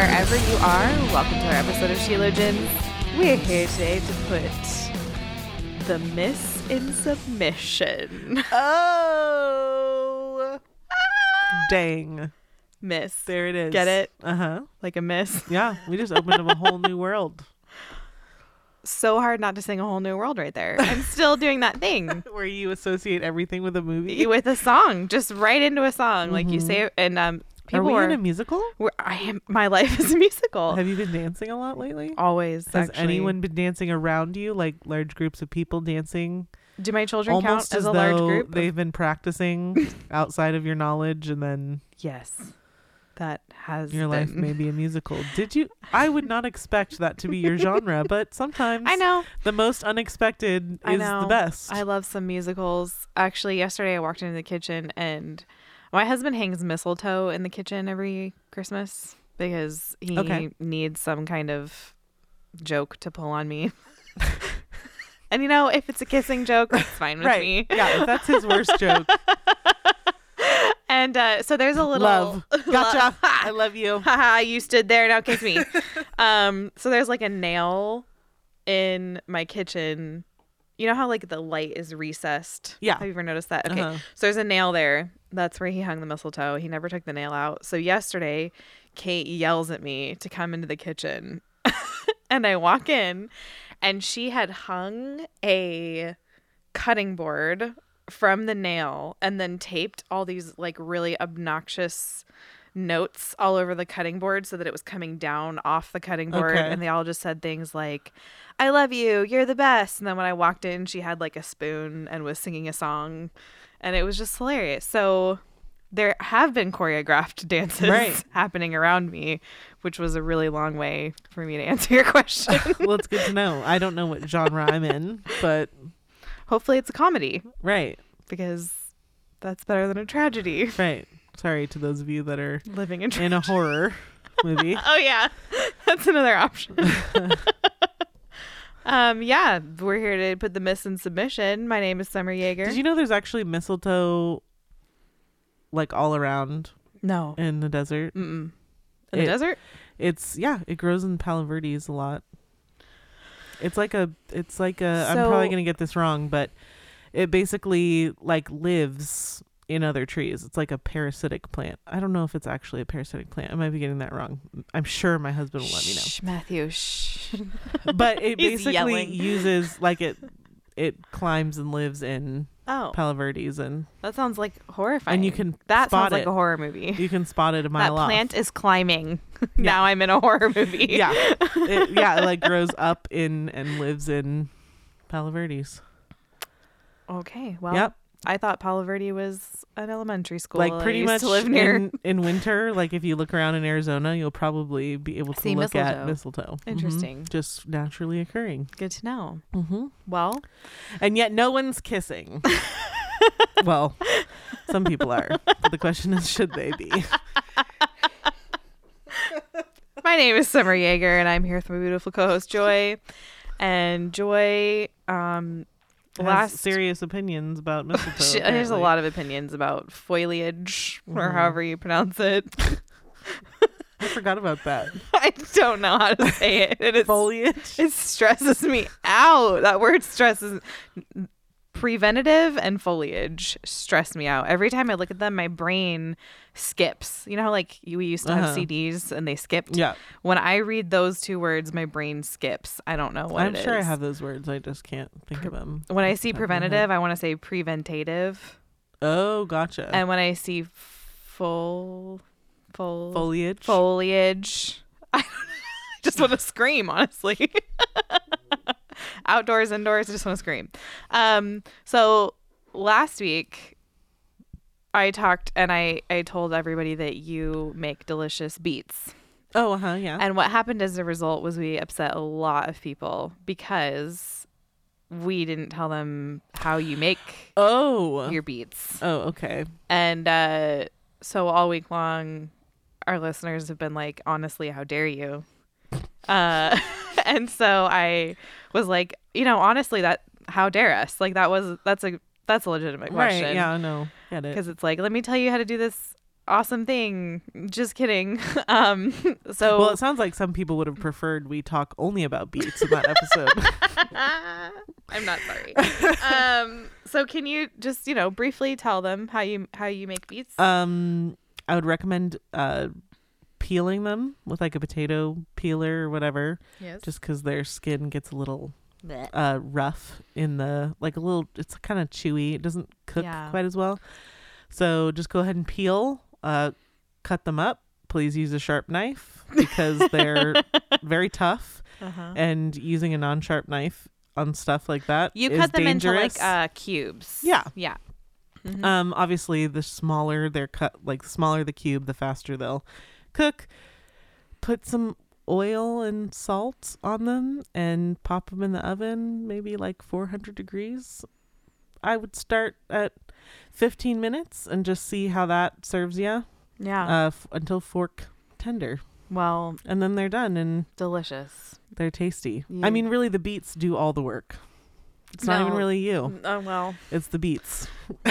wherever you are. Welcome to our episode of Sheologians. We're here today to put the miss in submission. Oh. Dang. Miss. There it is. Get it? Uh huh. Like a miss. Yeah, we just opened up a whole new world So hard not to sing a whole new world right there. I'm still doing that thing where you associate everything with a movie. with a song, just right into a song. Like you say, and um, Mm-hmm. Are people we are. in a musical? I am. My life is a musical. Have you been dancing a lot lately? Always. Has actually. anyone been dancing around you, like large groups of people dancing? Do my children Almost count as as a large group? they've been practicing outside of your knowledge, and then Yes. That has your life may be a musical. Did you? I would not expect that to be your genre, but sometimes I know. the most unexpected I is know. the best. I love some musicals. Actually, yesterday I walked into the kitchen and my husband hangs mistletoe in the kitchen every Christmas because he Okay. needs some kind of joke to pull on me. and you know, if it's a kissing joke, that's fine with right. me. Yeah, that's his worst joke. And uh, so there's a little Love. Gotcha. I love you. Haha, you stood there, now kiss me. um, so there's like a nail in my kitchen. You know how like the light is recessed? Yeah. Have you ever noticed that? Okay. Uh-huh. So there's a nail there. That's where he hung the mistletoe. He never took the nail out. So yesterday, Kate yells at me to come into the kitchen. and I walk in and she had hung a cutting board from the nail and then taped all these like really obnoxious notes all over the cutting board so that it was coming down off the cutting board Okay. and they all just said things like I love you, you're the best. And then when I walked in, she had like a spoon and was singing a song and it was just hilarious. So there have been choreographed dances Right. happening around me, which was a really long way for me to answer your question. well, it's good to know. I don't know what genre I'm in, but Hopefully it's a comedy right, because that's better than a tragedy. right. Sorry to those of you that are Living in in a horror movie. Oh yeah, that's another option. um, yeah, we're here to put the miss in submission. My name is Summer Jaeger. Did you know there's actually mistletoe like all around No. in the desert? Mm-mm. In the desert? It's yeah, it grows in Palo Verdes a lot. It's like a it's like a I'm probably going to get this wrong, but it basically like lives in other trees. It's like a parasitic plant. I don't know if it's actually a parasitic plant. I might be getting that wrong. I'm sure my husband will let me know. Shh, Matthew. Shh. But it basically yelling. uses like it it climbs and lives in Oh, Palo Verdes and that sounds like horrifying. and you can that spot sounds like a horror movie. You can spot it a That mile off. plant is climbing. now I'm in a horror movie. yeah, it, yeah, it like grows up in and lives in Palo Verdes. Okay. Well, yep, I thought Palo Verde was an elementary school. like pretty much to live near. in, in winter. Like if you look around in Arizona, you'll probably be able to See look mistletoe. at mistletoe. Mhm. Interesting. just naturally occurring. Good to know. Mm-hmm. Well, And yet, no one's kissing. well, some people are. But the question is, should they be? My name is Summer Jaeger, and I'm here with my beautiful co-host Joy. And Joy, um, last serious opinions about mistletoe. she, there's a lot of opinions about foliage or Mhm. however you pronounce it. I forgot about that. I don't know how to say it. It, is, Foliage. it stresses me out. That word stresses. Preventative and foliage stress me out. Every time I look at them, my brain skips. You know how like we used to have Uh-huh. CDs and they skipped. Yeah, When I read those two words, my brain skips. I don't know what I'm sure I have those words. I just can't think of them. When I see top of my head. preventative, I want to say preventative, Oh, gotcha. and when I see full, full foliage. foliage, I just want to scream. Honestly, outdoors, indoors, I just want to scream. Um, so last week. I talked and I, I told everybody that you make delicious beets. Oh, uh huh. Yeah. And what happened as a result was we upset a lot of people because we didn't tell them how you make oh. your beets. oh, okay. And uh, so all week long, our listeners have been like, honestly, how dare you? Uh, and so I was like, you know, honestly, that how dare us? Like that was that's a that's a legitimate question. Right. Yeah. No. Get it. Because it's like, let me tell you how to do this awesome thing. Just kidding. um. So Well, it sounds like some people would have preferred we talk only about beets in that episode. I'm not sorry. um. So can you just you know briefly tell them how you how you make beets? um, I would recommend uh peeling them with like a potato peeler or whatever, yes. just because their skin gets a little uh rough in the like a little. It's kind of chewy. It doesn't cook Yeah. quite as well. So just go ahead and peel. Uh, cut them up. Please use a sharp knife because they're very tough. uh-huh. and using a non-sharp knife on stuff like that You is cut them dangerous. into like uh cubes. Yeah. Yeah. Mhm. um obviously the smaller they're cut like the smaller the cube the faster they'll cook put some oil and salt on them and pop them in the oven maybe like 400 degrees i would start at 15 minutes and just see how that serves you yeah. uh f- until fork tender well, and then they're done and delicious. they're tasty You- i mean really the beets do all the work it's not even really you Oh well. It's the beets.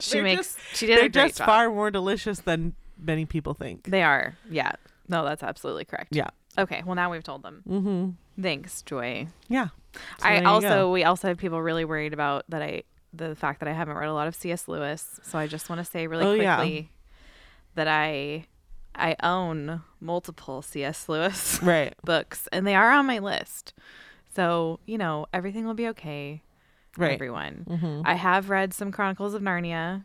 She They're makes. just- she did They're a great just job. far more delicious than many people think. They are. Yeah. No, that's absolutely correct. Yeah. Okay. Well, now we've told them. Mm-hmm. Thanks, Joy. Yeah. So I also go. we also have people really worried about that I the fact that I haven't read a lot of C.S. Lewis. So I just want to say really Oh, yeah. quickly that I I own multiple C.S. Lewis right. books and they are on my list. So, you know, everything will be okay. Right. Everyone. Mm-hmm. I have read some Chronicles of Narnia.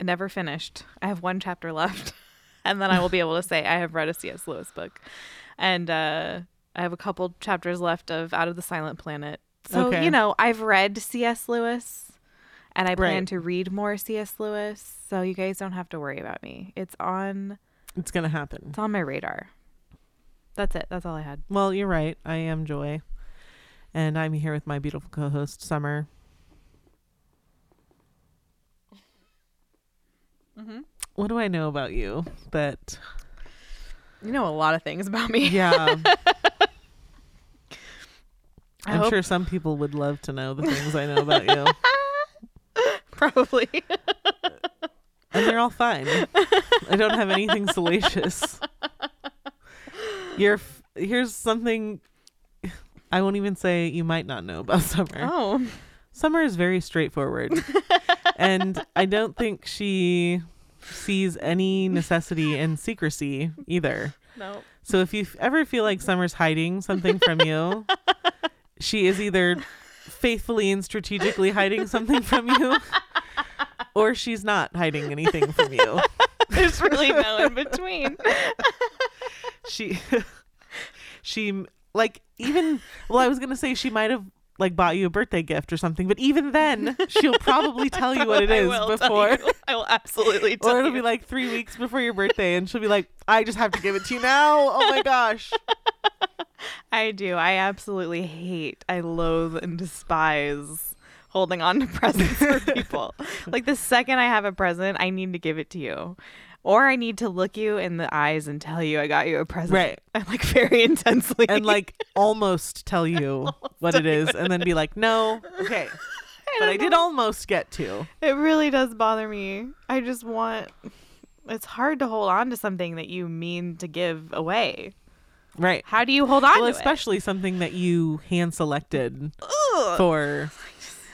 Never finished. I have one chapter left. and then I will be able to say I have read a C.S. Lewis book. And uh, I have a couple chapters left of Out of the Silent Planet. So, Okay. you know, I've read C.S. Lewis and I plan Right. to read more C.S. Lewis. So you guys don't have to worry about me. It's on It's gonna happen. it's on my radar. That's it. That's all I had. Well, you're right. I am Joy, and I'm here with my beautiful co-host Summer. Mm-hmm. What do I know about you? That You know a lot of things about me. yeah, I'm hope- sure some people would love to know the things I know about you, Probably. and they're all fine. I don't have anything salacious. You're f- here's something I won't even say you might not know about Summer. oh. Summer is very straightforward. And I don't think she sees any necessity in secrecy either. No. So if you ever feel like Summer's hiding something from you, she is either faithfully and strategically hiding something from you or she's not hiding anything from you. There's really no in between. She she like even well I was going to say she might have like bought you a birthday gift or something, but even then she'll probably tell you what it is i'll before. I will absolutely tell Or it'll you. be like three weeks before your birthday, and she'll be like, "I just have to give it to you now." Oh my gosh! I do. I absolutely hate, I loathe and despise holding on to presents for people. like the second I have a present, I need to give it to you. Or I need to look you in the eyes and tell you I got you a present. Right. And like very intensely. And like almost tell you what it is, and then be like, "No, okay." But I did almost get to. It really does bother me. I just want. It's hard to hold on to something that you mean to give away. Right. How do you hold on Well, especially something that you hand selected? For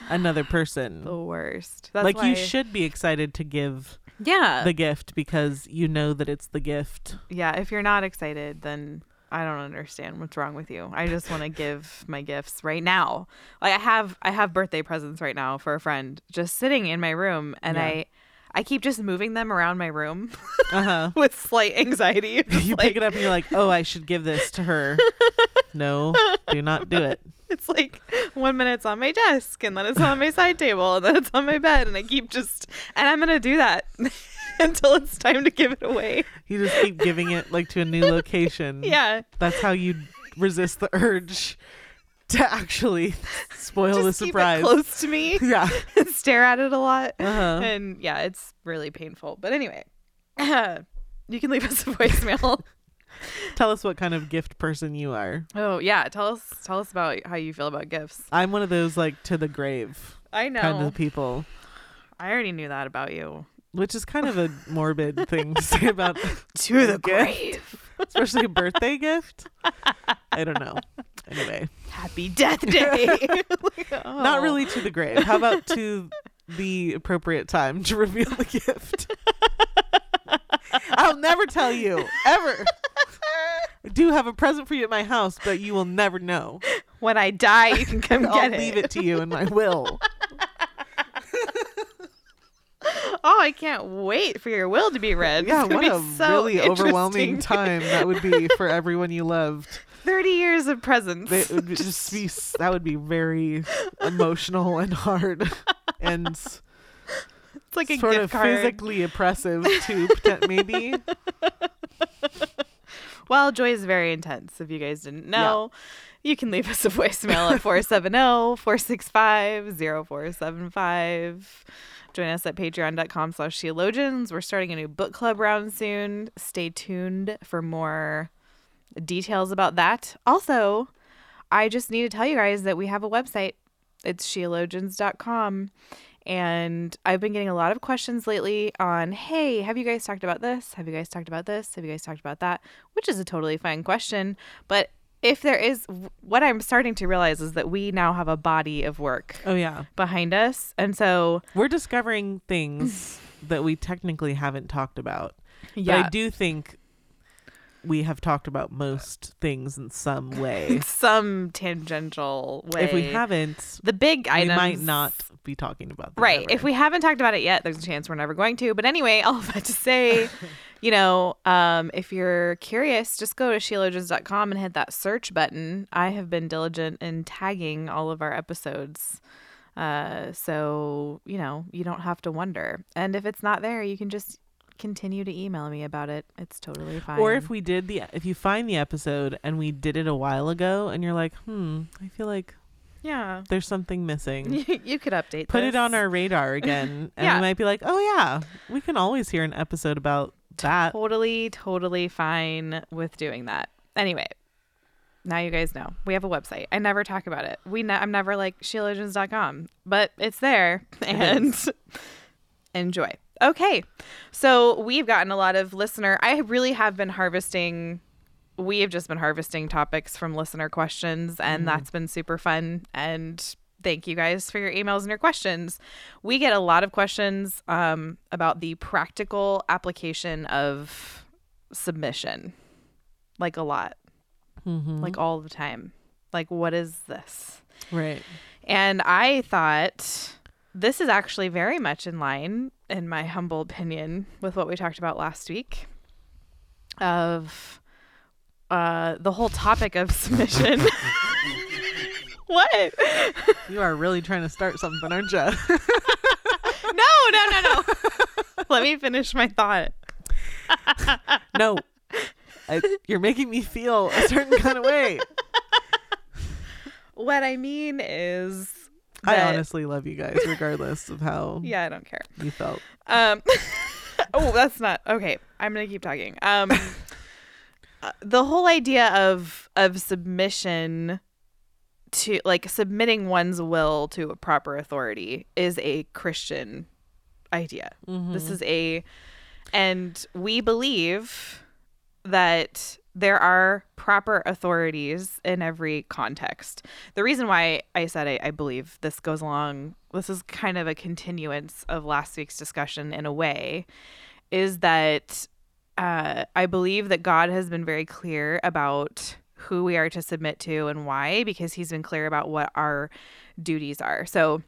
another person. the worst. That's like why, you should be excited to give Yeah. the gift because you know that it's the gift. yeah. If you're not excited, then I don't understand what's wrong with you. I just want to give my gifts right now. Like I have, I have birthday presents right now for a friend, just sitting in my room, and Yeah. I, I keep just moving them around my room Uh huh. with slight anxiety. You like, pick it up and you're like, "Oh, I should give this to her." no, do not do it. It's like one minute it's on my desk and then it's on my side table and then it's on my bed and I keep just and I'm gonna do that until it's time to give it away. You just keep giving it like to a new location. Yeah. That's how you resist the urge to actually spoil Just the surprise. close to me. Yeah. stare at it a lot. Uh-huh. And yeah, it's really painful. But anyway, you can leave us a voicemail. Tell us what kind of gift person you are. oh yeah, tell us tell us about how you feel about gifts. I'm one of those like to the grave I know. kind of people, I already knew that about you. which is kind of a morbid thing to say about, To the grave. especially a birthday gift. I don't know. Anyway, Happy Death Day. not Oh. really to the grave. How about to the appropriate time to reveal the gift? I'll never tell you ever. I do have a present for you at my house, but you will never know. When I die, you can come I'll get it. leave it to you in my will. Oh, I can't wait for your will to be read. Yeah, what a so really overwhelming time that would be for everyone you loved. Thirty years of presents. It would just be that would be very emotional and hard, and it's like a sort of card. physically oppressive poten- Maybe Well, joy is very intense. If you guys didn't know, you can leave us a voicemail at 470 465 0475. Join us at patreon.com slash sheologians. We're starting a new book club round soon. Stay tuned for more details about that. Also, I just need to tell you guys that we have a website. It's sheologians.com. And I've been getting a lot of questions lately on, hey, have you guys talked about this? Have you guys talked about this? Have you guys talked about that? Which is a totally fine question. But if there is, what I'm starting to realize is that we now have a body of work oh yeah, behind us. And so, we're discovering things that we technically haven't talked about. But yeah, I do think we have talked about most things in some way. some tangential way. if we haven't, the big item we might not be talking about them Right. ever. If we haven't talked about it yet, there's a chance we're never going to. But anyway, all of that to say, you know, um, if you're curious, just go to sheologians.com and hit that search button. I have been diligent in tagging all of our episodes. Uh, so, you know, you don't have to wonder. And if it's not there, you can just continue to email me about it. It's totally fine. Or if we did the if you find the episode and we did it a while ago and you're like, hmm, I feel like yeah, there's something missing. you, could update Put it on our radar again, and Yeah. we might be like, oh yeah, we can always hear an episode about that. totally totally fine with doing that anyway now you guys know we have a website i never talk about it we ne- i'm never like sheologians.com but it's there and enjoy okay. So we've gotten a lot of listener i really have been harvesting we have just been harvesting topics from listener questions and that's been super fun and thank you guys for your emails and your questions. We get a lot of questions um, about the practical application of submission like a lot. Mm-hmm. like all the time. Like what is this? Right. and i thought this is actually very much in line in my humble opinion with what we talked about last week of uh the whole topic of submission what You are really trying to start something, aren't you? no no no no let me finish my thought no. I, you're making me feel a certain kind of way. what i mean is I honestly love you guys, regardless of how yeah i don't care you felt. Um, oh, that's not okay. I'm gonna keep talking. Um, uh, the whole idea of of submission to like submitting one's will to a proper authority is a Christian idea. This is a, and we believe that there are proper authorities in every context. The reason why I said I, I believe this goes along, this is kind of a continuance of last week's discussion in a way, is that uh, I believe that God has been very clear about who we are to submit to and why, because he's been clear about what our duties are. So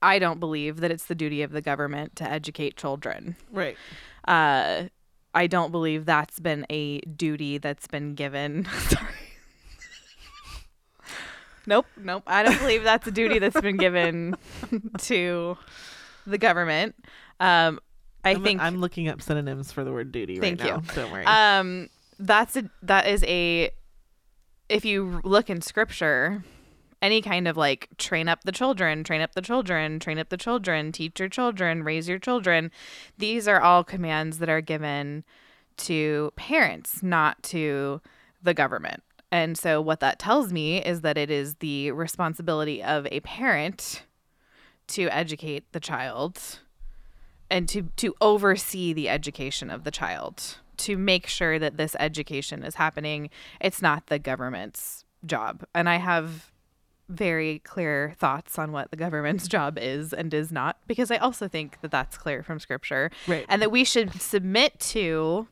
I don't believe that it's the duty of the government to educate children Right. uh i don't believe that's been a duty that's been given sorry nope nope i don't believe that's a duty that's been given to the government um I I'm, think I'm looking up synonyms for the word duty Thank right you. now. Don't worry. um that's a that is a if you look in scripture any kind of like train up the children train up the children train up the children teach your children raise your children. These are all commands that are given to parents not to the government. And so what that tells me is that it is the responsibility of a parent to educate the child and to to oversee the education of the child to make sure that this education is happening. It's not the government's job. And i have very clear thoughts on what the government's job is and is not because i also think that that's clear from scripture Right. and that we should submit to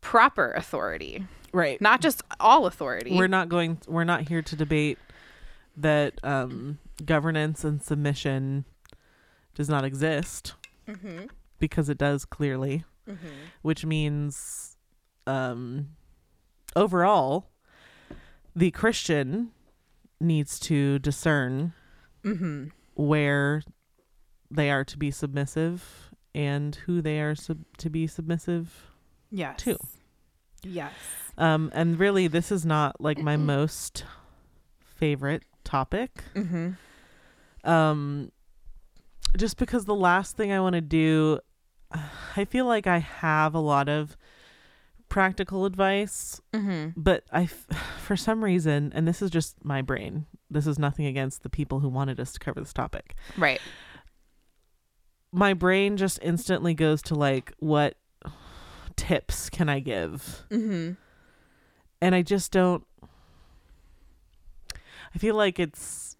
proper authority right. not just all authority we're not going we're not here to debate that um governance and submission does not exist Mm-hmm. because it does clearly which means um overall the christian needs to discern mm-hmm. where they are to be submissive and who they are sub- to be submissive yes Two. yes um and really this is not like my most favorite topic mm-hmm. um just because the last thing i want to do i feel like i have a lot of practical advice Mm-hmm. but I, for some reason and this is just my brain this is nothing against the people who wanted us to cover this topic right my brain just instantly goes to like what tips can i give mm-hmm. and i just don't i feel like it's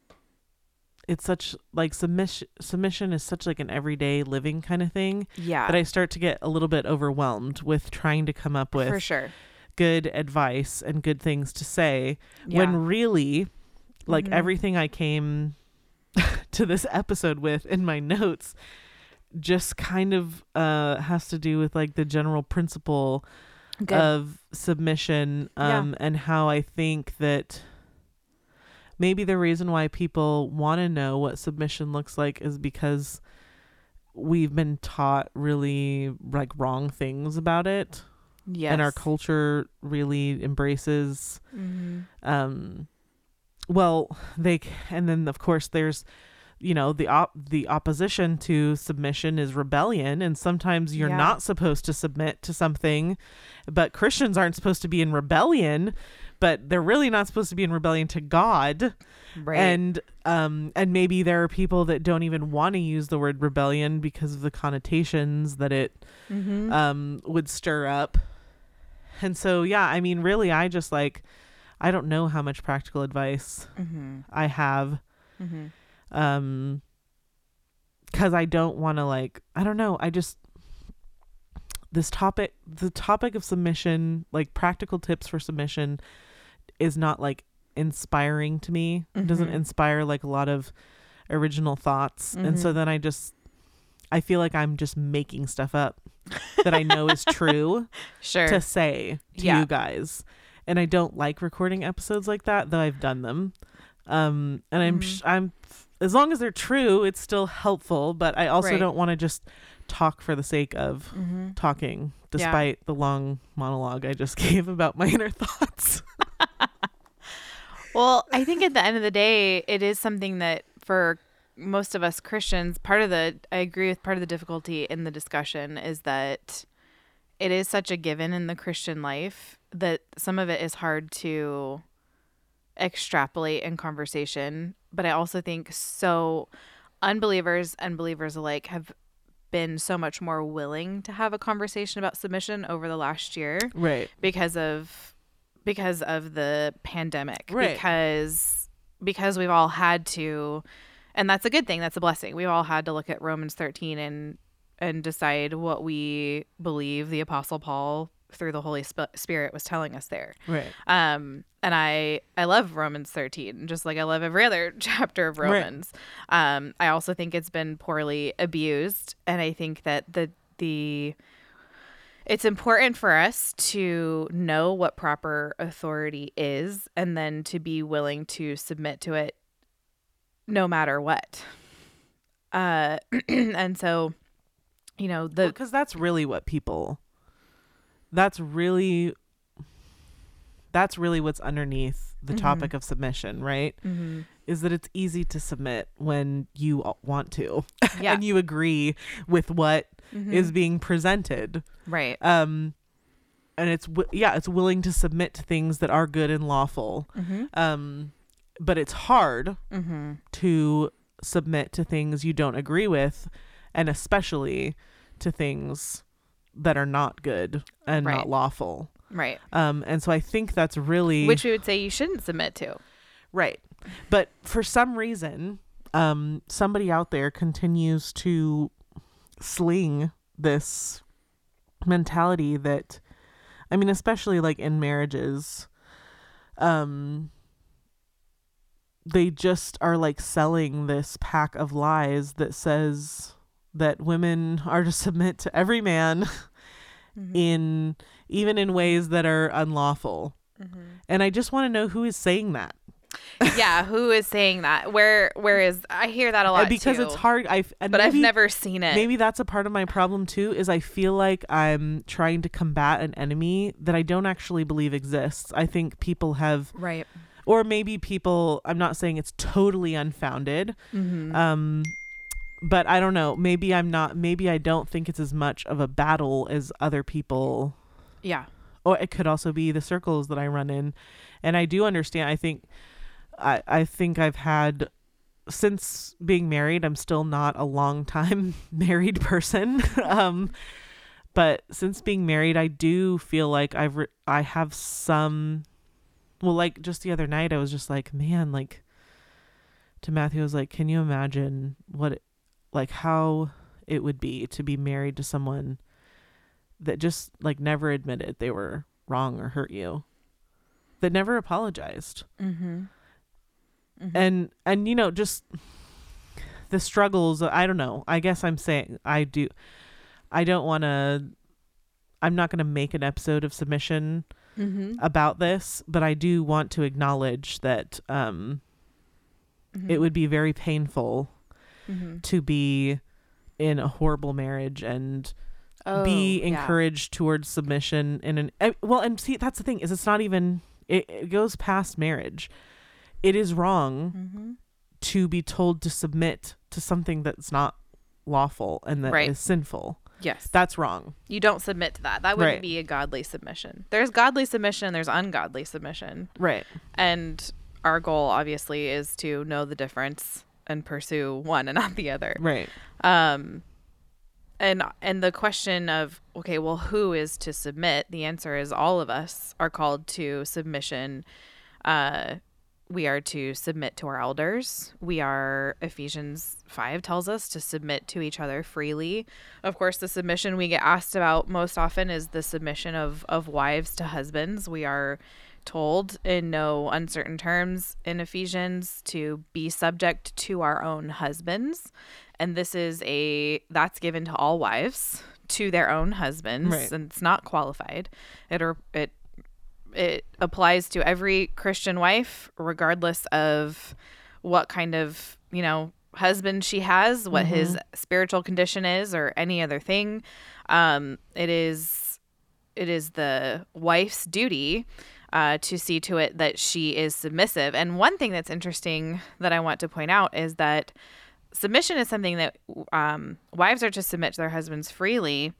it's such like submission submission is such like an everyday living kind of thing yeah that i start to get a little bit overwhelmed with trying to come up with for sure good advice and good things to say yeah. when really like Mhm. everything i came to this episode with in my notes just kind of uh has to do with like the general principle Good. of submission Yeah. um and how I think that maybe the reason why people want to know what submission looks like is because we've been taught really like wrong things about it yes. and our culture really embraces Mm-hmm. um well they and then of course there's you know the op- the opposition to submission is rebellion and sometimes you're Yeah. not supposed to submit to something but Christians aren't supposed to be in rebellion but they're really not supposed to be in rebellion to God Right. and um and maybe there are people that don't even want to use the word rebellion because of the connotations that it mm-hmm. um would stir up and so yeah i mean really i just like i don't know how much practical advice mm-hmm. i have Mm-hmm. um because i don't want to like i don't know i just this topic the topic of submission like practical tips for submission is not like inspiring to me it doesn't inspire like a lot of original thoughts and so Mhm. then i just i feel like i'm just making stuff up that i know is true Sure. to say to Yeah. you guys and i don't like recording episodes like that though i've done them um and i'm Mhm. i'm as long as they're true it's still helpful but i also Right. don't want to just talk for the sake of mm-hmm. talking Yeah. despite the long monologue i just gave about my inner thoughts Well, I think at the end of the day, it is something that for most of us Christians, part of the I agree with part of the difficulty in the discussion is that it is such a given in the Christian life that some of it is hard to extrapolate in conversation. But I also think so unbelievers and believers alike have been so much more willing to have a conversation about submission over the last year right because of because of the pandemic. Right. because because we've all had to and that's a good thing that's a blessing. We've all had to look at romans 13 and and decide what we believe the apostle paul through the holy Sp- spirit was telling us there. Right. Um and i i love romans 13 just like i love every other chapter of Right. romans. Um i also think it's been poorly abused and i think that the the it's important for us to know what proper authority is and then to be willing to submit to it no matter what. Uh and so you know the because that's really what people that's really that's really what's underneath the topic of submission right? Is that it's easy to submit when you want to. Yeah. and you agree with what is being presented. Right. Um and it's yeah it's willing to submit to things that are good and lawful. Um but it's hard mm-hmm. to submit to things you don't agree with and especially to things that are not good and Right. not lawful right. Um and so i think that's really which we would say you shouldn't submit to. Right. But for some reason um somebody out there continues to sling this mentality that i mean especially like in marriages um they just are like selling this pack of lies that says that women are to submit to every man in even in ways that are unlawful. And i just want to know who is saying that. Yeah who is saying that? Where where is i hear that a lot because too, it's hard i but i've never seen it. maybe that's a part of my problem too is i feel like i'm trying to combat an enemy that i don't actually believe exists. I think people have right. or maybe people i'm not saying it's totally unfounded Mm-hmm. um but i don't know. Maybe i'm not maybe i don't think it's as much of a battle as other people yeah or it could also be the circles that I run in. And I do understand. I think, I, I think I've had, since being married, I'm still not a long time married person. um, but since being married, I do feel like I've, re- I have some, well, like just the other night, I was just like, man, like, to Matthew, I was like, can you imagine what, it, like, how it would be to be married to someone that just like never admitted they were wrong or hurt you that never apologized mm-hmm. and and you know just the struggles i don't know i guess i'm saying i do i don't want to i'm not going to make an episode of submission Mm-hmm. about this but i do want to acknowledge that um it would be very painful Mm-hmm. to be in a horrible marriage and be Oh, yeah. encouraged towards submission in an eh, well and see that's the thing is it's not even it, it goes past marriage. It is wrong Mm-hmm. to be told to submit to something that's not lawful and that is Right. is sinful. Yes. That's wrong. You don't submit to that. That wouldn't Right. be a godly submission. There's godly submission there's ungodly submission. Right. And our goal obviously is to know the difference and pursue one and not the other. Right. Um and and the question of okay well who is to submit? The answer is all of us are called to submission. Uh we are to submit to our elders. We are ephesians 5 tells us to submit to each other freely. Of course the submission we get asked about most often is the submission of of wives to husbands. We are told in no uncertain terms in Ephesians to be subject to our own husbands. And this is a that's given to all wives to their own husbands Right. and it's not qualified. It or it it applies to every Christian wife regardless of what kind of, you know, husband she has, what his spiritual condition is or any other thing. Um it is it is the wife's duty uh, to see to it that she is submissive. And one thing that's interesting that I want to point out is that submission is something that um, wives are to submit to their husbands freely,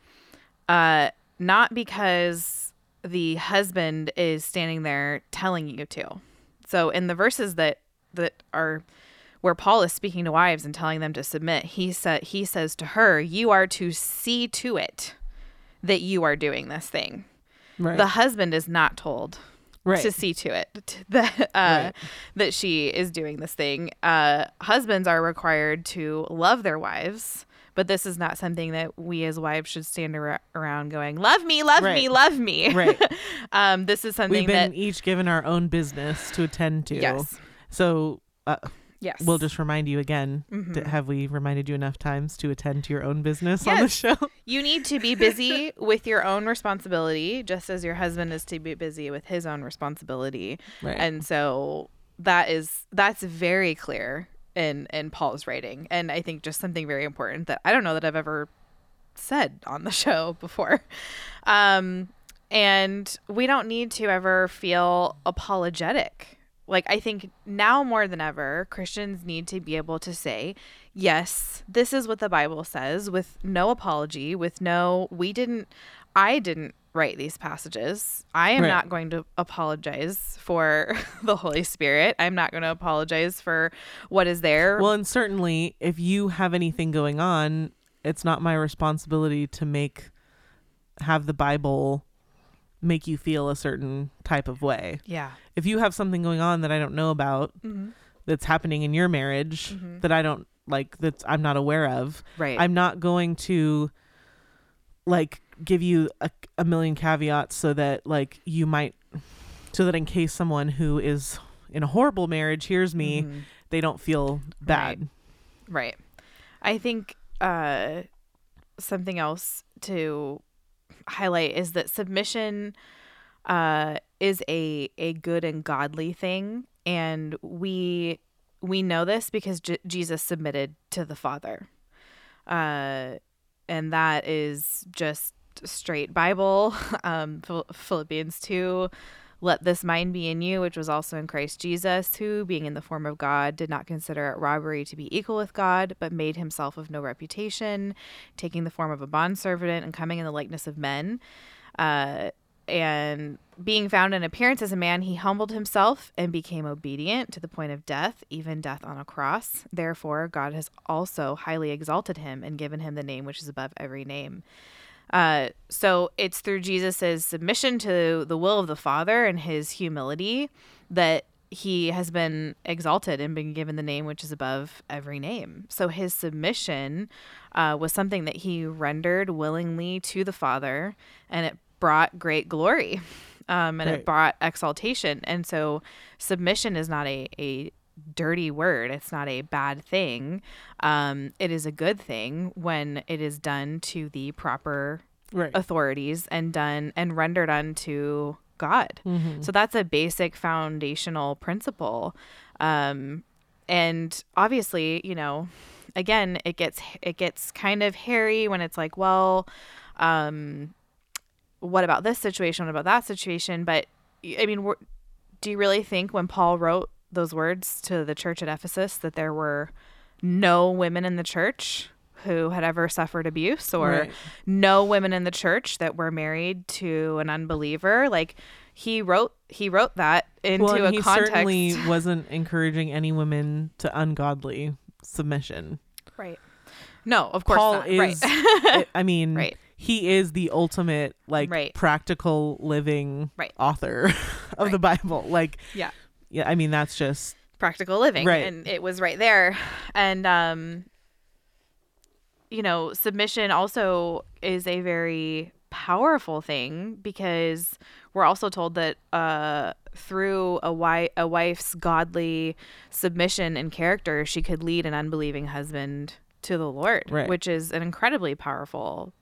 uh, not because the husband is standing there telling you to. So in the verses that that are where Paul is speaking to wives and telling them to submit, he said he says to her, "You are to see to it that you are doing this thing." right The husband is not told right to see to it that uh, Right. that she is doing this thing. Uh, husbands are required to love their wives, but this is not something that we as wives should stand ar- around going, "Love me, love me, love me." Right. um, this is something that we've been that each given our own business to attend to yes, so uh, yes, we'll just remind you again Mhm. D- have we reminded you enough times to attend to your own business on the show You need to be busy with your own responsibility, just as your husband is to be busy with his own responsibility. right And so that is that's very clear in in Paul's writing, and I think just something very important that I don't know that I've ever said on the show before. Um, and we don't need to ever feel apologetic. Like, I think now more than ever, Christians need to be able to say, yes, this is what the Bible says with no apology, with no, we didn't, I didn't write these passages. I am Right. not going to apologize for the Holy Spirit. I'm not going to apologize for what is there. Well, and certainly if you have anything going on, it's not my responsibility to make have the Bible make you feel a certain type of way. yeah. If you have something going on that I don't know about Mm-hmm. that's happening in your marriage that I don't like that I'm not aware of, Right. I'm not going to like give you a, a million caveats so that like you might so that in case someone who is in a horrible marriage hears me, Mhm. they don't feel bad. Right. I think uh, something else to highlight is that submission uh, is a a good and godly thing, and we we know this because J- Jesus submitted to the Father, uh, and that is just straight Bible. Um, Philippians two. Let this mind be in you, which was also in Christ Jesus, who, being in the form of God, did not consider it robbery to be equal with God, but made himself of no reputation, taking the form of a bondservant and coming in the likeness of men. Uh, and being found in appearance as a man, he humbled himself and became obedient to the point of death, even death on a cross. Therefore, God has also highly exalted him and given him the name which is above every name. Uh, so it's through Jesus's submission to the will of the Father and his humility that he has been exalted and been given the name which is above every name. So his submission uh, was something that he rendered willingly to the Father, and it brought great glory, um, and Right. it brought exaltation. And so submission is not a a dirty word. It's not a bad thing. Um, it is a good thing when it is done to the proper Right. authorities and done and rendered unto God. Mm-hmm. So that's a basic foundational principle. Um, and obviously, you know, again, it gets it gets kind of hairy when it's like, well, um, what about this situation? What about that situation? But I mean, do you really think when Paul wrote those words to the church at Ephesus that there were no women in the church who had ever suffered abuse or Right. no women in the church that were married to an unbeliever like he wrote he wrote that into well, a he context certainly wasn't encouraging any women to ungodly submission. right no of course Paul not. is, right I- mean, Right. he is the ultimate like Right. practical living Right. author of the Bible. Like, yeah yeah, I mean, that's just practical living Right. and it was right there and um you know submission also is a very powerful thing because we're also told that uh through a wife a wife's godly submission and character she could lead an unbelieving husband to the lord Right. which is an incredibly powerful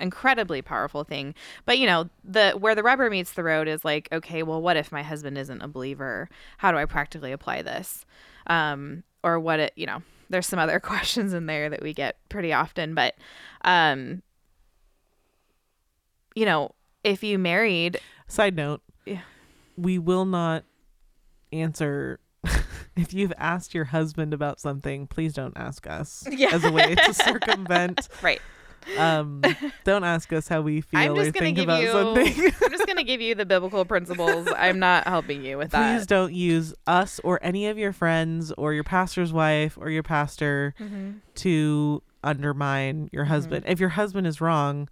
incredibly powerful thing but you know the where the rubber meets the road is like okay well what if my husband isn't a believer how do i practically apply this um or what it you know there's some other questions in there that we get pretty often but um you know if you married side note. Yeah. We will not answer. if you've asked your husband about something, please don't ask us Yeah. as a way to circumvent. right Um, don't ask us how we feel i'm or just gonna think give about you something. i'm just gonna give you the biblical principles i'm not helping you with that Please don't use us or any of your friends or your pastor's wife or your pastor Mm-hmm. to undermine your husband. If your husband is wrong,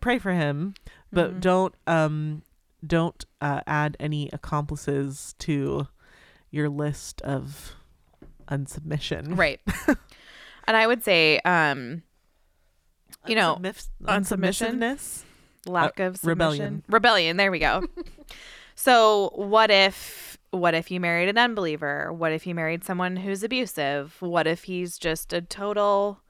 pray for him, but Mm-hmm. don't um don't uh, add any accomplices to your list of unsubmission. right and i would say um you know, unsubmission? unsubmissiveness. lack Uh, of submission. rebellion. rebellion there we go so what if what if you married an unbeliever what if you married someone who's abusive what if he's just a total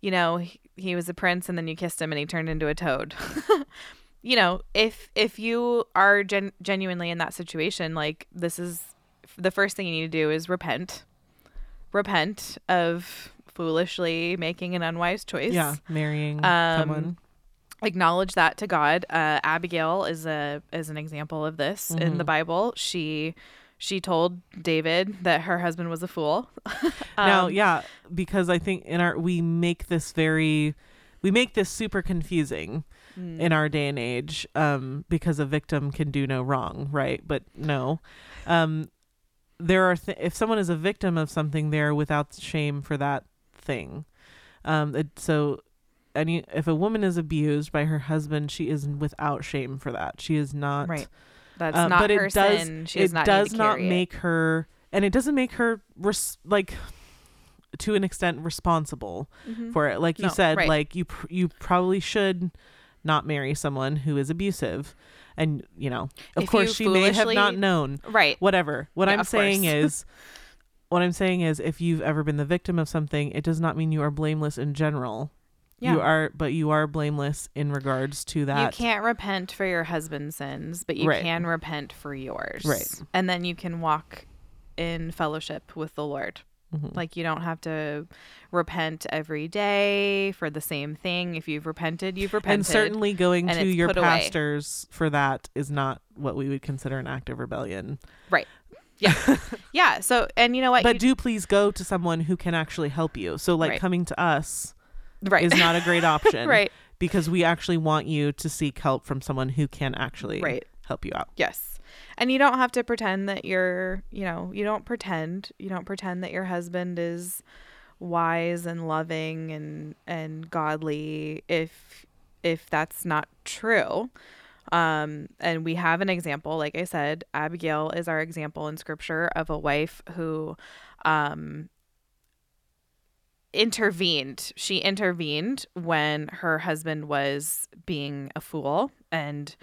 you know he, he was a prince and then you kissed him and he turned into a toad you know if if you are gen- genuinely in that situation like this is the first thing you need to do is repent repent of foolishly making an unwise choice. Yeah, marrying Um, someone. acknowledge that to God. Uh, Abigail is a is an example of this in Mm-hmm. the Bible. She she told David that her husband was a fool. now, Um, yeah, because I think in our we make this very we make this super confusing Mm. in our day and age um because a victim can do no wrong, right? But no. Um there are th- if someone is a victim of something they're without shame for that thing. Um it, so any if a woman is abused by her husband, she is without shame for that. She is not Right. That's uh, not but her it does sin. She it does not does not carry it. make her and it doesn't make her res- like to an extent responsible Mhm. for it like you No, said right. like you pr- you probably should not marry someone who is abusive and you know of If course she may have not known right. whatever what Yeah, i'm saying course. is what i'm saying is if you've ever been the victim of something it does not mean you are blameless in general Yeah. you are but you are blameless in regards to that You can't repent for your husband's sins, but you Right. can repent for yours. Right. And then you can walk in fellowship with the Lord. Mhm. Like you don't have to repent every day for the same thing. If you've repented, you've repented. and certainly going and to your put away. pastors for that is not what we would consider an act of rebellion right. Yeah. yeah. So and you know what? but You- do please go to someone who can actually help you so like Right. coming to us right. is not a great option right. because we actually want you to seek help from someone who can actually Right. help you out Yes. And you don't have to pretend that you're, you know, you don't pretend. You don't pretend that your husband is wise and loving and and godly if if that's not true. Um and we have an example, like I said, Abigail is our example in scripture of a wife who um intervened. She intervened when her husband was being a fool and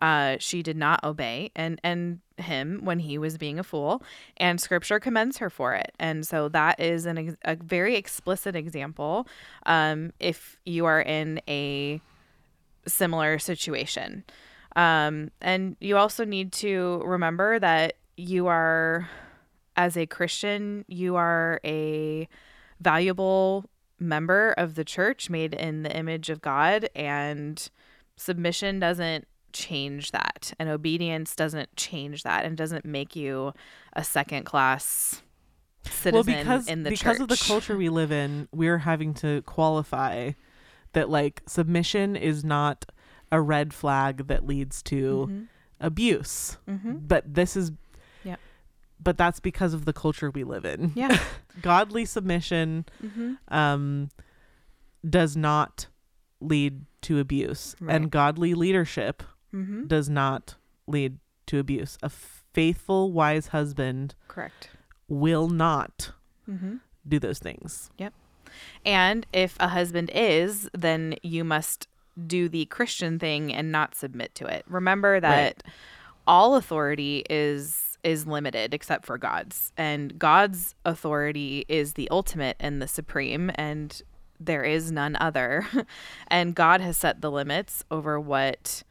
uh, she did not obey and and him when he was being a fool and scripture commends her for it and so that is an ex- a very explicit example um, if you are in a similar situation um, and you also need to remember that you are as a christian you are a valuable member of the church made in the image of god and submission doesn't change that and obedience doesn't change that and doesn't make you a second class citizen well because in the church. because of the culture we live in we're having to qualify that like submission is not a red flag that leads to Mhm. abuse Mhm. but this is Yeah. but that's because of the culture we live in yeah godly submission hmm um does not lead to abuse Right. and godly leadership hmm does not lead to abuse a faithful wise husband correct will not hmm do those things Yep. and if a husband is then you must do the christian thing and not submit to it. Remember that all authority is is limited except for god's. And god's authority is the ultimate and the supreme and there is none other. And god has set the limits over what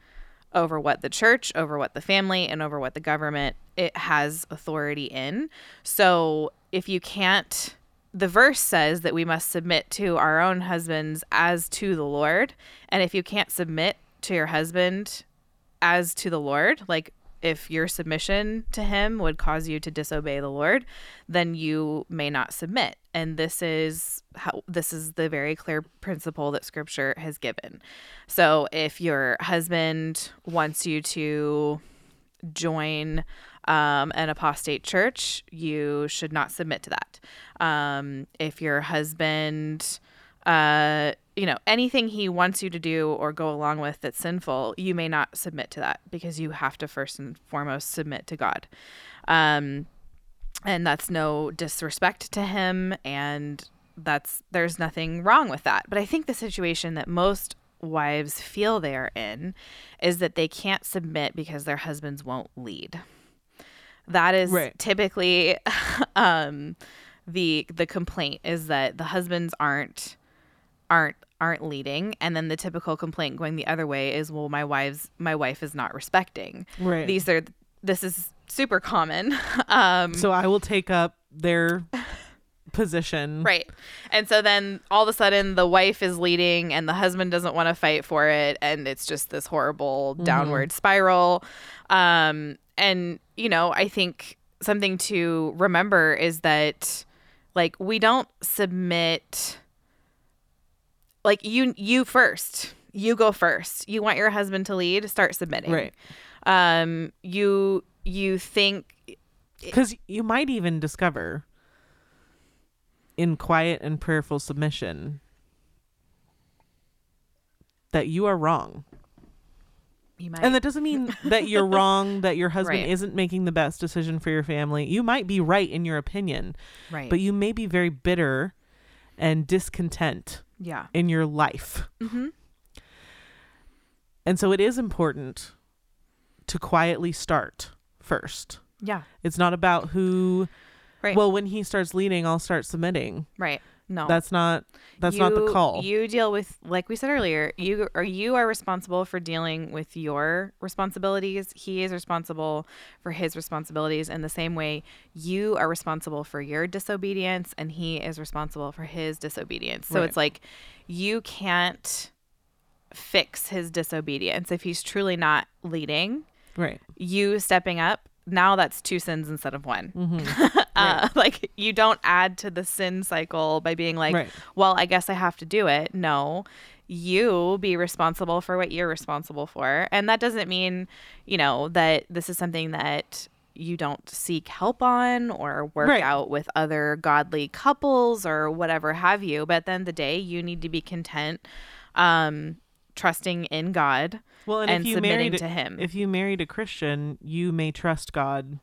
over what the church over what the family and over what the government it has authority in. So if you can't the verse says that we must submit to our own husbands as to the lord and if you can't submit to your husband as to the Lord, like if your submission to him would cause you to disobey the Lord, then you may not submit. And this is how this is the very clear principle that scripture has given. So if your husband wants you to join um, an apostate church, you should not submit to that. Um, if your husband, uh, you know, anything he wants you to do or go along with that's sinful, you may not submit to that because you have to first and foremost submit to God. Um, and that's no disrespect to him and that's there's nothing wrong with that but i think the situation that most wives feel they are in is that they can't submit because their husbands won't lead that is Right. typically um the the complaint is that the husbands aren't aren't aren't leading. And then the typical complaint going the other way is well my wife's my wife is not respecting. Right. These are this is super common. Um so i will take up their position. Right. And so then all of a sudden the wife is leading and the husband doesn't want to fight for it and it's just this horrible downward spiral. Um and you know, I think something to remember is that like we don't submit like you you first. You go first. You want your husband to lead, start submitting. Right. Um you you think Because you might even discover in quiet and prayerful submission that you are wrong. you might And that doesn't mean that you're wrong, that your husband Right. isn't making the best decision for your family. You might be right in your opinion, right. but you may be very bitter and discontent yeah. in your life. Mm-hmm. And so it is important to quietly start first. Yeah. It's not about who Right. well when he starts leading I'll start submitting. Right. No. That's not that's not the call. You deal with like we said earlier, you are you are responsible for dealing with your responsibilities. He is responsible for his responsibilities in the same way you are responsible for your disobedience and he is responsible for his disobedience. So Right. it's like you can't fix his disobedience if he's truly not leading. right. You stepping up now that's two sins instead of one. Mm-hmm. uh, like you don't add to the sin cycle by being like, Right. well, I guess I have to do it. No, you be responsible for what you're responsible for. And that doesn't mean, you know, that this is something that you don't seek help on or work Right. out with other godly couples or whatever have you. But at the end of the day, you need to be content, um, trusting in God. Well, and, and if you submitting married to him. if you married a Christian, you may trust God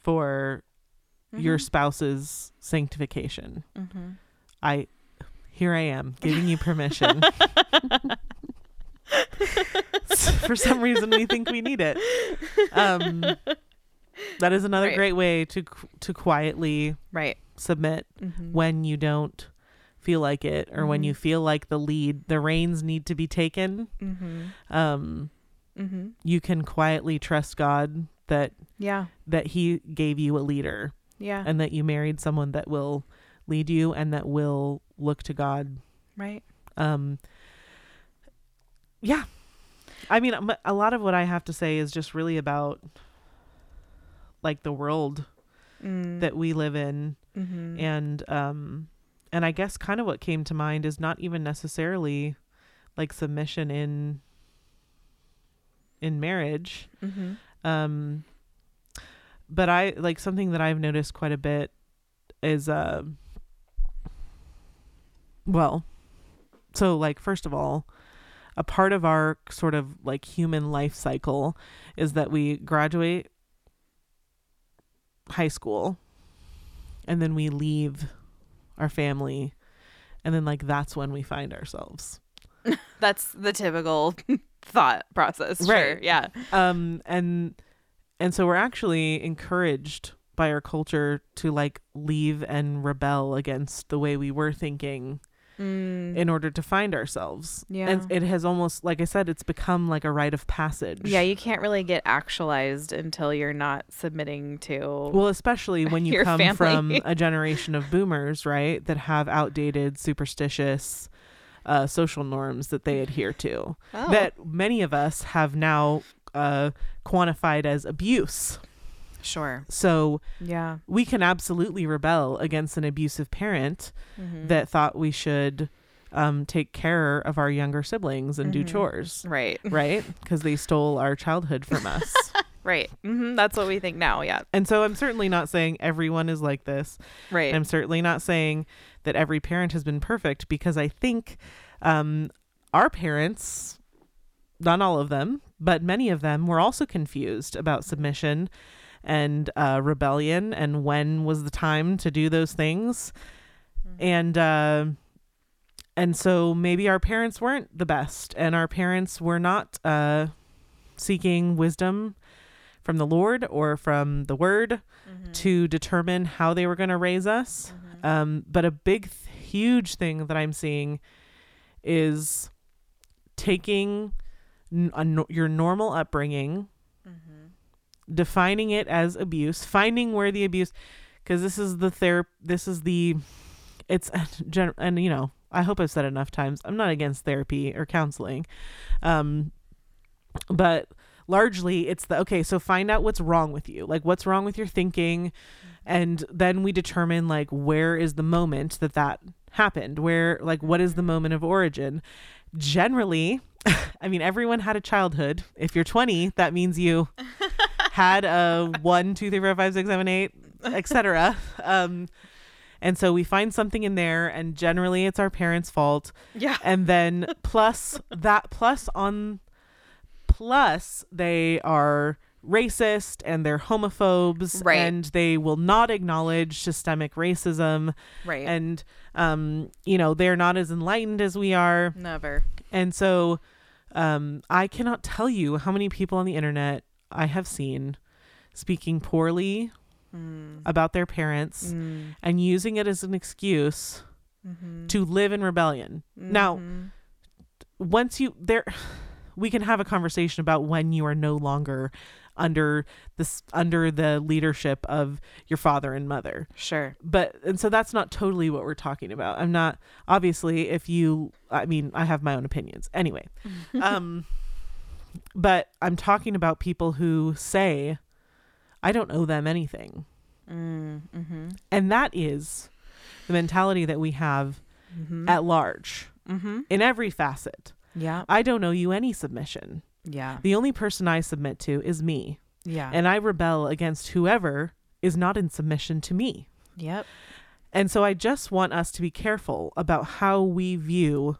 for Mm-hmm. your spouse's sanctification. Mhm. I here I am giving you permission. for some reason we think we need it. Um that is another Right. great way to to quietly Right. submit Mhm. when you don't feel like it or when Mhm. you feel like the lead the reins need to be taken Mm-hmm. um Mm-hmm. you can quietly trust god that Yeah. that he gave you a leader Yeah. and that you married someone that will lead you and that will look to god right. um yeah i mean a lot of what i have to say is just really about like the world Mm. that we live in mm-hmm. and um and i guess kind of what came to mind is not even necessarily like submission in in marriage mm-hmm. um but i like something that i've noticed quite a bit is uh well so like first of all a part of our sort of like human life cycle is that we graduate high school and then we leave our family and then like that's when we find ourselves That's the typical thought process. Sure. Right. Yeah. um and and so we're actually encouraged by our culture to like leave and rebel against the way we were thinking Mm. in order to find ourselves Yeah. and it has almost like i said it's become like a rite of passage Yeah, you can't really get actualized until you're not submitting to. well especially when you come family. from a generation of boomers right that have outdated superstitious uh, social norms that they adhere to Oh. that many of us have now uh, quantified as abuse sure. so Yeah. we can absolutely rebel against an abusive parent Mhm. that thought we should um, take care of our younger siblings and do Mhm. chores, Right. right? Because they stole our childhood from us. Right. hmm That's what we think now. Yeah. and so I'm certainly not saying everyone is like this. Right. I'm certainly not saying that every parent has been perfect because I think um, our parents, not all of them, but many of them were also confused about submission and uh, rebellion and when was the time to do those things. And uh, and so maybe our parents weren't the best and our parents were not uh, seeking wisdom from the Lord or from the word to determine how they were going to raise us. Um, but a big, huge thing that I'm seeing is taking n- a no- your normal upbringing, defining it as abuse, finding where the abuse, because this is the ther this is the it's gen- and you know i hope i've said enough times i'm not against therapy or counseling um but largely it's the okay so find out what's wrong with you like what's wrong with your thinking and then we determine like where is the moment that that happened where like what is the moment of origin? Generally i mean everyone had a childhood. If you're 20 that means you had a one two three four five six seven eight etc um and so we find something in there and generally it's our parents fault Yeah. and then plus that plus on plus they are racist and they're homophobes Right. and they will not acknowledge systemic racism Right. and um you know they're not as enlightened as we are Never. and so um i cannot tell you how many people on the internet i have seen speaking poorly Mm. about their parents Mm. and using it as an excuse Mm-hmm. to live in rebellion now Mhm. once you there we can have a conversation about when you are no longer under this under the leadership of your father and mother Sure. but and so that's not totally what we're talking about i'm not obviously if you i mean i have my own opinions anyway um but i'm talking about people who say i don't owe them anything Mm. Mm-hmm. and that is the mentality that we have Mm-hmm. at large mm-hmm. in every facet Yeah. i don't owe you any submission Yeah. The only person I submit to is me, Yeah. and I rebel against whoever is not in submission to me. yep. And so I just want us to be careful about how we view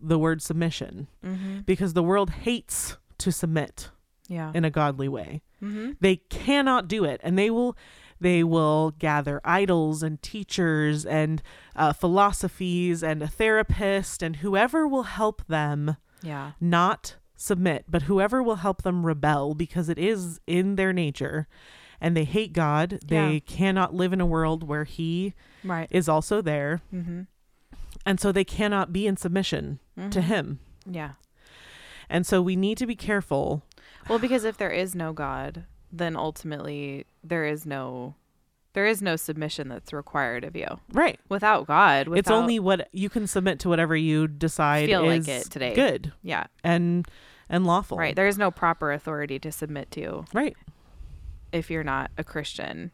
the word submission Mm-hmm. because the world hates to submit Yeah. in a godly way. mm-hmm. They cannot do it and they will they will gather idols and teachers and uh, philosophies and a therapist and whoever will help them Yeah. not submit, but whoever will help them rebel because it is in their nature and they hate God. They Yeah. cannot live in a world where He Right. is also there. Mm-hmm. And so they cannot be in submission to Him. Yeah. And so we need to be careful. Well, because if there is no God, then ultimately there is no there is no submission that's required of you. Right. Without God, without, it's only what you can submit to whatever you decide Feel like is it today. good yeah, and and lawful. right. There is no proper authority to submit to Right. if you're not a Christian.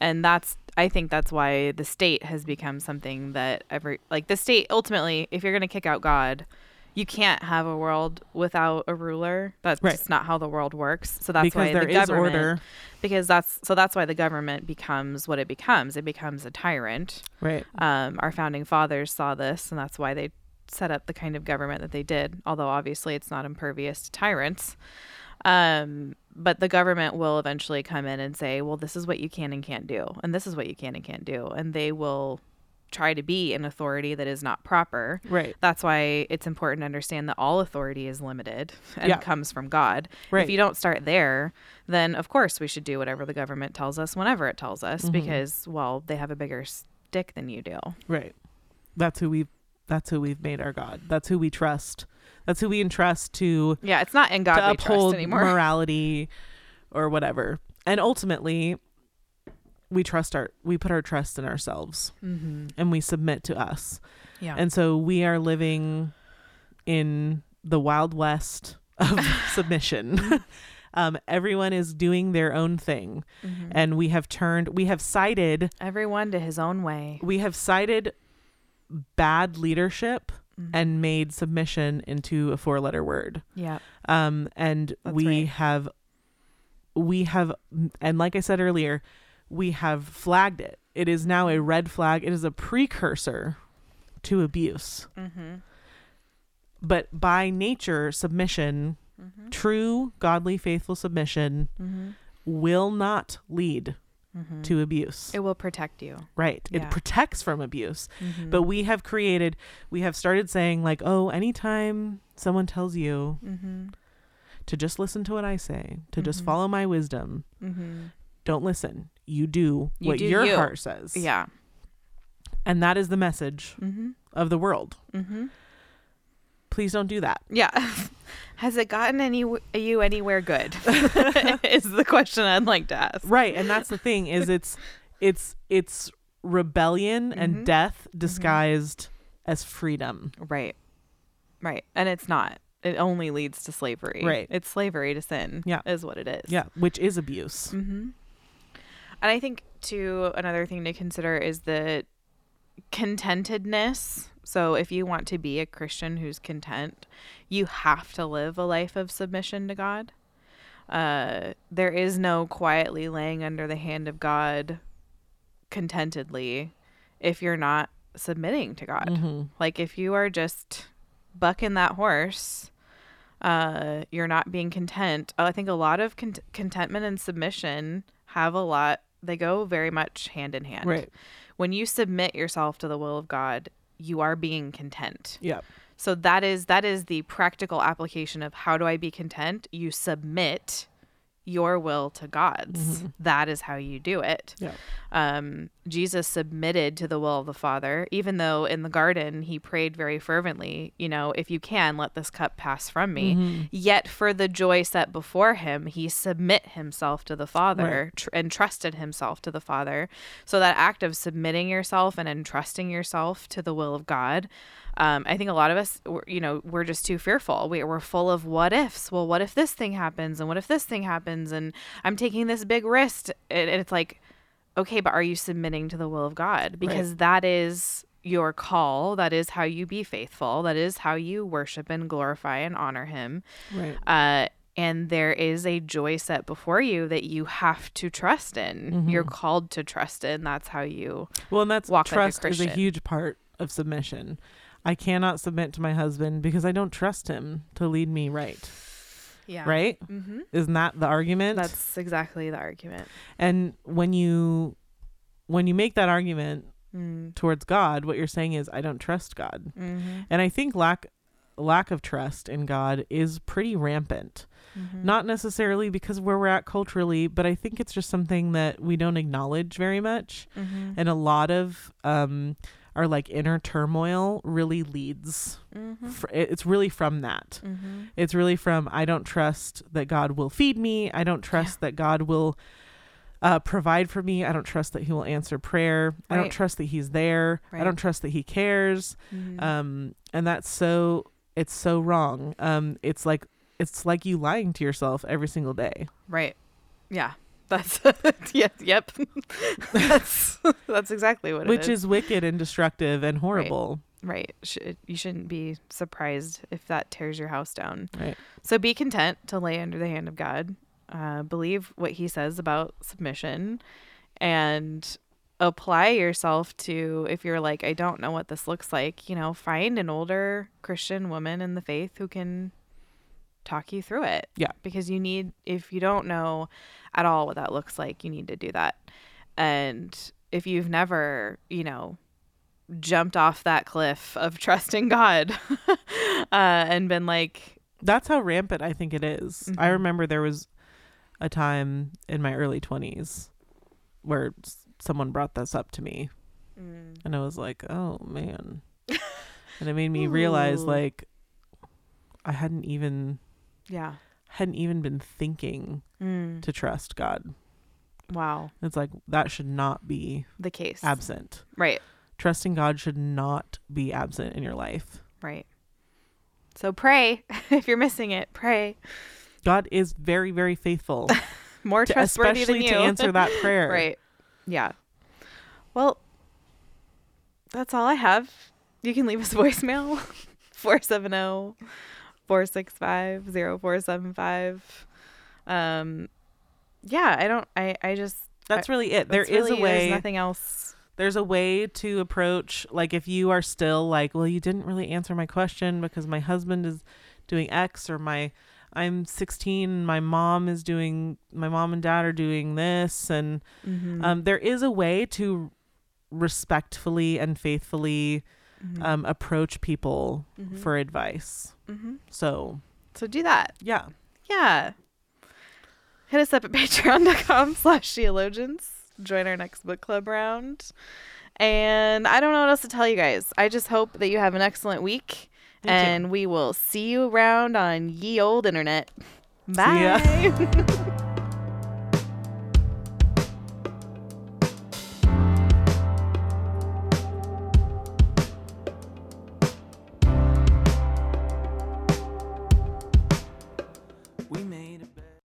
And that's I think that's why the state has become something that every like the state ultimately if you're going to kick out God, you can't have a world without a ruler. That's Right. just not how the world works. So that's because why there the is government order. because that's so that's why the government becomes what it becomes. It becomes a tyrant. Right. Um, our founding fathers saw this, and that's why they set up the kind of government that they did. Although obviously it's not impervious to tyrants. Um, but the government will eventually come in and say, "Well, this is what you can and can't do, and this is what you can and can't do," and they will try to be an authority that is not proper. Right. That's why it's important to understand that all authority is limited and Yeah. comes from God. Right. If you don't start there, then of course we should do whatever the government tells us whenever it tells us Mm-hmm. because well, they have a bigger stick than you do. Right. That's who we've that's who we've made our God. That's who we trust. That's who we entrust to Yeah, it's not in God to uphold anymore. morality or whatever. And ultimately we trust our we put our trust in ourselves mm-hmm. and we submit to us. Yeah. And so we are living in the wild west of submission. um, everyone is doing their own thing. Mhm. And we have turned we have cited Everyone to his own way. we have cited bad leadership Mhm. and made submission into a four letter word Yeah. um and That's we right. have we have and like i said earlier we have flagged it it is now a red flag it is a precursor to abuse Mm-hmm. but by nature submission Mm-hmm. true godly faithful submission Mm-hmm. will not lead Mm-hmm. to abuse It will protect you. right Yeah. it protects from abuse Mm-hmm. But we have created, we have started saying, like, oh, anytime someone tells you mm-hmm. to just listen to what I say, to just follow my wisdom, don't listen. You do You what do your you. heart says. Yeah. And that is the message Mm-hmm. of the world. Mm-hmm. Please don't do that. Yeah. Has it gotten any you anywhere good? is the question I'd like to ask. Right. And that's the thing is it's, it's it's rebellion Mhm. and death disguised as freedom. Right. Right. And it's not. It only leads to slavery. Right. It's slavery to sin. Yeah. Is what it is. Yeah, which is abuse. Mm-hmm. And I think too another thing to consider is the contentedness. So if you want to be a Christian who's content, you have to live a life of submission to God. Uh, there is no quietly laying under the hand of God contentedly if you're not submitting to God. Mhm. Like if you are just bucking that horse, uh, you're not being content. I think a lot of con- contentment and submission have a lot. They go very much hand in hand. Right. When you submit yourself to the will of God, you are being content. Yeah. So that is that is the practical application of how do I be content? You submit your will to God's. Mm-hmm, mm-hmm. That is how you do it. Yeah. Um, Jesus submitted to the will of the Father, even though in the garden he prayed very fervently, you know, if you can, let this cup pass from me. Mm-hmm. Yet for the joy set before him, he submit himself to the Father tr- and trusted himself to the Father. So that act of submitting yourself and entrusting yourself to the will of God um, I think a lot of us, you know, we're just too fearful. We, we're full of what ifs. Well, what if this thing happens? And what if this thing happens? And I'm taking this big risk. And, and it's like, okay, but are you submitting to the will of God? Because that is your call. That is how you be faithful. That is how you worship and glorify and honor Him. Right. Uh, and there is a joy set before you that you have to trust in. You're called to trust in. That's how you. Well, and that's walk like trust is a huge part of submission. I cannot submit to my husband because I don't trust him to lead me right. Yeah. Right? Mm-hmm. Isn't that the argument? That's exactly the argument. and when you when you make that argument Mm. towards God, what you're saying is I don't trust God. Mm-hmm. And I think lack lack of trust in God is pretty rampant. Mm-hmm. Not necessarily because of where we're at culturally, but I think it's just something that we don't acknowledge very much. Mm-hmm. And a lot of um our like inner turmoil really leads Mm-hmm. fr- it's really from that. Mm-hmm. It's really from I don't trust that God will feed me. I don't trust that God will uh, provide for me. I don't trust that He will answer prayer. I don't trust that He's there. I don't trust that He cares. Mm-hmm. Um, and that's so it's so wrong. Um, it's like it's like you lying to yourself every single day. right. Yeah. That's yep. Yep. that's that's exactly what which it is wicked and destructive and horrible. right. Sh- you shouldn't be surprised if that tears your house down. Right. So be content to lay under the hand of God. Uh, believe what He says about submission, and apply yourself to. If you're like, I don't know what this looks like, you know, find an older Christian woman in the faith who can talk you through it. Yeah. Because you need, if you don't know at all what that looks like, you need to do that. And if you've never, you know, jumped off that cliff of trusting God uh, and been like, That's how rampant I think it is. I Mhm. remember there was a time in my early 20s where someone brought this up to me mm, and I was like, "Oh man." and it made me realize like I hadn't even yeah. hadn't even been thinking Mm, to trust God. wow. It's like that should not be The case. absent. right. Trusting God should not be absent in your life. Right. So pray. if you're missing it, pray. God is very very faithful, More to, trustworthy especially than you. to answer that prayer. Right. Yeah. Well, that's all I have. You can leave us voicemail 470 465 0475. Um, yeah, I don't, I, I just, That's really it. There is really- a way. There's nothing else. there's a way to approach like if you are still like well you didn't really answer my question because my husband is doing x or my i'm 16 my mom is doing my mom and dad are doing this and Mhm. um, there is a way to respectfully and faithfully Mhm. um, approach people Mhm. for advice Mhm. so So do that. yeah Yeah. Hit us up at patreon.com slash sheologians. Join our next book club round. And I don't know what else to tell you guys. I just hope that you have an excellent week. You. and we will see you around on ye old internet. Bye.